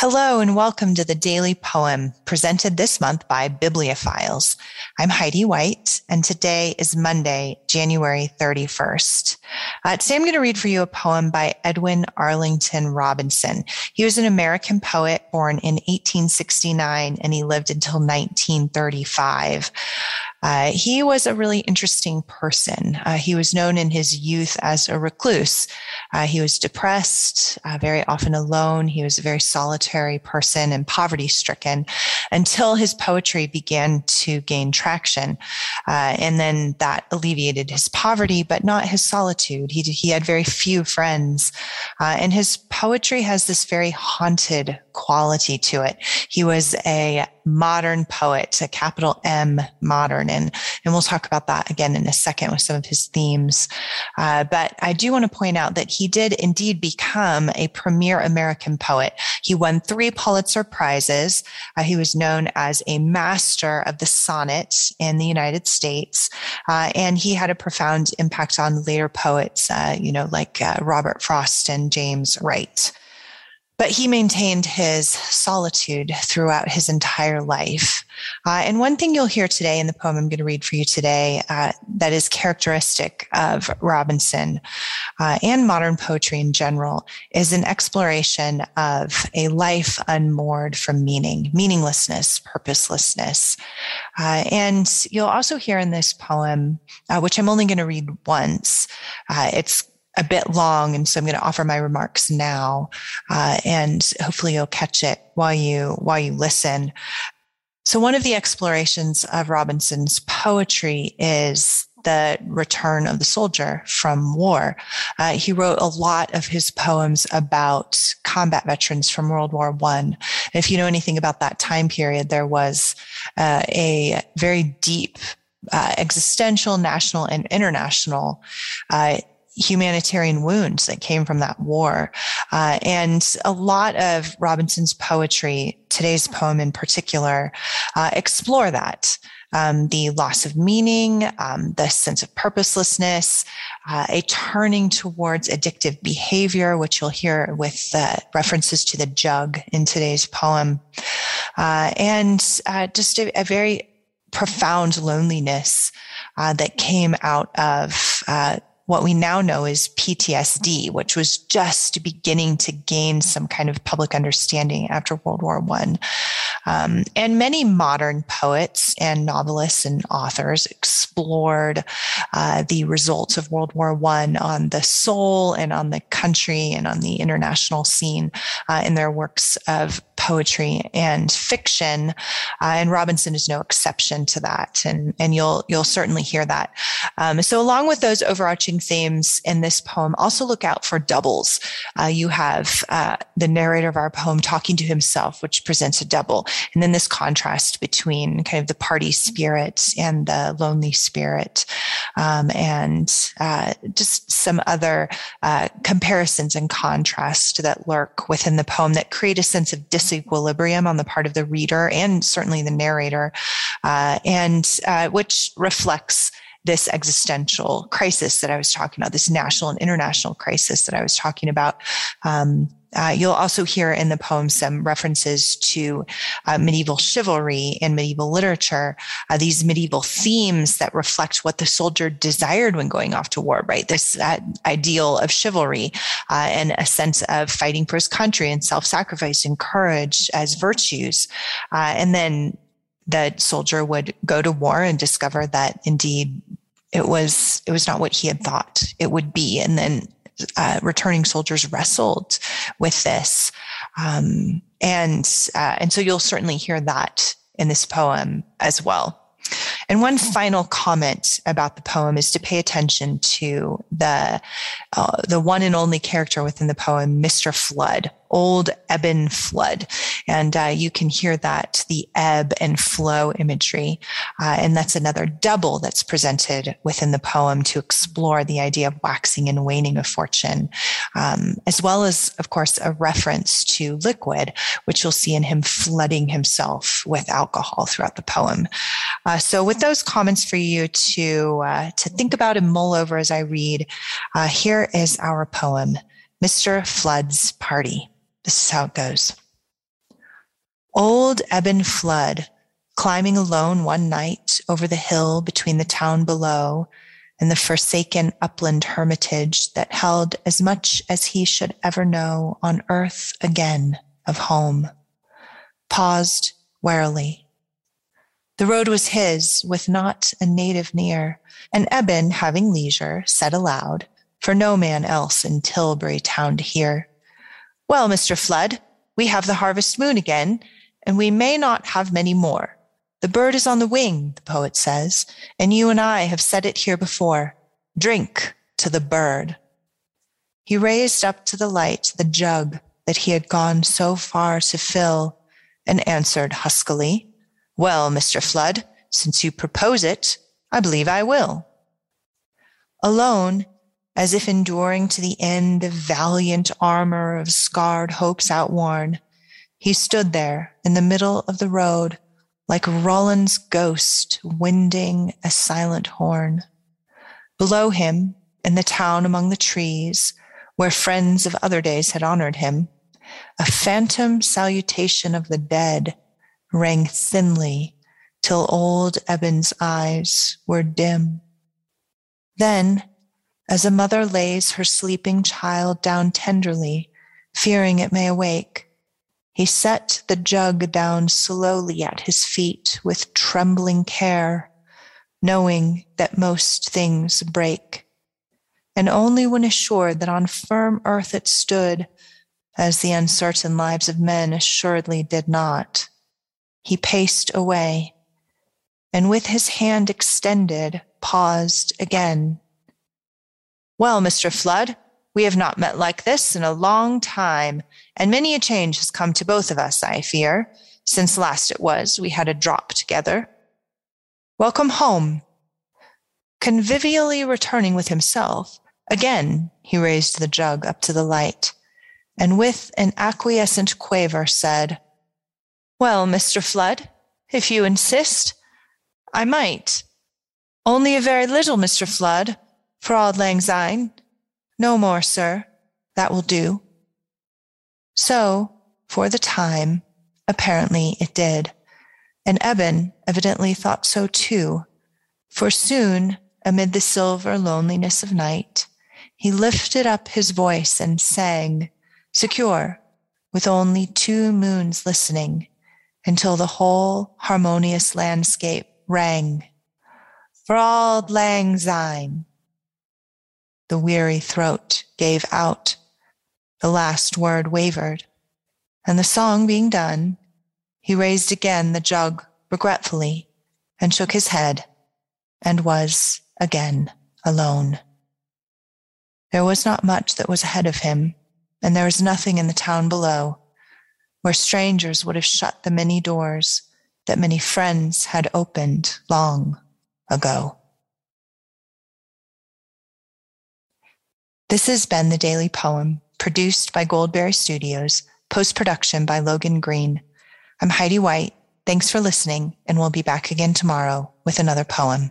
Hello and welcome to the Daily Poem presented this month by Bibliophiles. I'm Heidi White and today is Monday, January 31st. Uh, today I'm going to read for you a poem by Edwin Arlington Robinson. He was an American poet born in 1869 and he lived until 1935. Uh, he was a really interesting person. Uh, he was known in his youth as a recluse. Uh, he was depressed, uh, very often alone. He was a very solitary person and poverty stricken until his poetry began to gain traction. Uh, and then that alleviated his poverty, but not his solitude. He, he had very few friends. Uh, and his poetry has this very haunted quality to it. He was a modern poet, a capital M modern. And, and we'll talk about that again in a second with some of his themes. Uh, but I do want to point out that he did indeed become a premier American poet. He won three Pulitzer Prizes. Uh, he was known as a master of the sonnet in the United States. Uh, and he had a profound impact on later poets, uh, you know, like uh, Robert Frost and James Wright. But he maintained his solitude throughout his entire life. Uh, and one thing you'll hear today in the poem I'm going to read for you today uh, that is characteristic of Robinson uh, and modern poetry in general is an exploration of a life unmoored from meaning, meaninglessness, purposelessness. Uh, and you'll also hear in this poem, uh, which I'm only going to read once, uh, it's a bit long, and so I'm going to offer my remarks now, uh, and hopefully you'll catch it while you while you listen. So one of the explorations of Robinson's poetry is the return of the soldier from war. Uh, he wrote a lot of his poems about combat veterans from World War One. If you know anything about that time period, there was uh, a very deep uh, existential, national, and international uh, humanitarian wounds that came from that war. Uh, and a lot of Robinson's poetry, today's poem in particular, uh, explore that. Um, the loss of meaning, um, the sense of purposelessness, uh, a turning towards addictive behavior, which you'll hear with references to the jug in today's poem, uh, and uh, just a, a, very profound loneliness uh, that came out of uh, what we now know is PTSD, which was just beginning to gain some kind of public understanding after World War One. Um, and many modern poets and novelists and authors explored uh, the results of World War One on the soul and on the country and on the international scene uh, in their works of poetry and fiction. Uh, and Robinson is no exception to that. And, and you'll, you'll certainly hear that. Um, so along with those overarching themes in this poem, also look out for doubles. Uh, you have uh, the narrator of our poem talking to himself, which presents a double. And then this contrast between kind of the party spirit and the lonely spirit. Um, and uh, just some other uh, comparisons and contrast that lurk within the poem that create a sense of dis equilibrium on the part of the reader and certainly the narrator, uh, and uh, which reflects this existential crisis that I was talking about, this national and international crisis that I was talking about. Um, uh, you'll also hear in the poem some references to uh, medieval chivalry and medieval literature, uh, these medieval themes that reflect what the soldier desired when going off to war, right? This ideal of chivalry uh, and a sense of fighting for his country and self sacrifice and courage as virtues. Uh, and then the soldier would go to war and discover that indeed it was it was not what he had thought it would be and then uh, returning soldiers wrestled with this. Um, and, uh, and so you'll certainly hear that in this poem as well. And one final comment about the poem is to pay attention to the uh, the one and only character within the poem, Mr. Flood, old Eben Flood. And uh, you can hear that the ebb and flow imagery. Uh, and that's another double that's presented within the poem to explore the idea of waxing and waning of fortune, um, as well as, of course, a reference to liquid, which you'll see in him flooding himself with alcohol throughout the poem. Uh, so with those comments for you to, uh, to think about and mull over as I read, uh, here is our poem, Mr. Flood's Party. This is how it goes. Old Eben Flood, climbing alone one night over the hill between the town below and the forsaken upland hermitage that held as much as he should ever know on earth again of home, paused warily. The road was his, with not a native near, and Eben, having leisure, said aloud, for no man else in Tilbury town to hear, Well, Mr. Flood, we have the harvest moon again, and we may not have many more. The bird is on the wing, the poet says, and you and I have said it here before. Drink to the bird. He raised up to the light the jug that he had gone so far to fill and answered huskily, Well, Mr. Flood, since you propose it, I believe I will. Alone, as if enduring to the end the valiant armor of scarred hopes outworn, he stood there in the middle of the road like Roland's ghost winding a silent horn. Below him, in the town among the trees, where friends of other days had honored him, a phantom salutation of the dead rang thinly till old Eben's eyes were dim. Then, as a mother lays her sleeping child down tenderly, fearing it may awake, he set the jug down slowly at his feet with trembling care, knowing that most things break. And only when assured that on firm earth it stood, as the uncertain lives of men assuredly did not, he paced away and with his hand extended paused again. Well, Mr. Flood, we have not met like this in a long time, and many a change has come to both of us, I fear, since last it was we had a drop together. Welcome home. Convivially returning with himself, again he raised the jug up to the light, and with an acquiescent quaver said, Well, Mr. Flood, if you insist, I might. Only a very little, Mr. Flood, for auld lang syne. No more, sir. That will do. So, for the time, apparently it did. And Eben evidently thought so too, for soon, amid the silver loneliness of night, he lifted up his voice and sang, secure, with only two moons listening, until the whole harmonious landscape rang. For lang syne, the weary throat gave out. The last word wavered. And the song being done, he raised again the jug regretfully and shook his head and was again alone. There was not much that was ahead of him, and there was nothing in the town below, where strangers would have shut the many doors that many friends had opened long ago. This has been the Daily Poem, produced by Goldberry Studios, post production by Logan Green. I'm Heidi White. Thanks for listening, and we'll be back again tomorrow with another poem.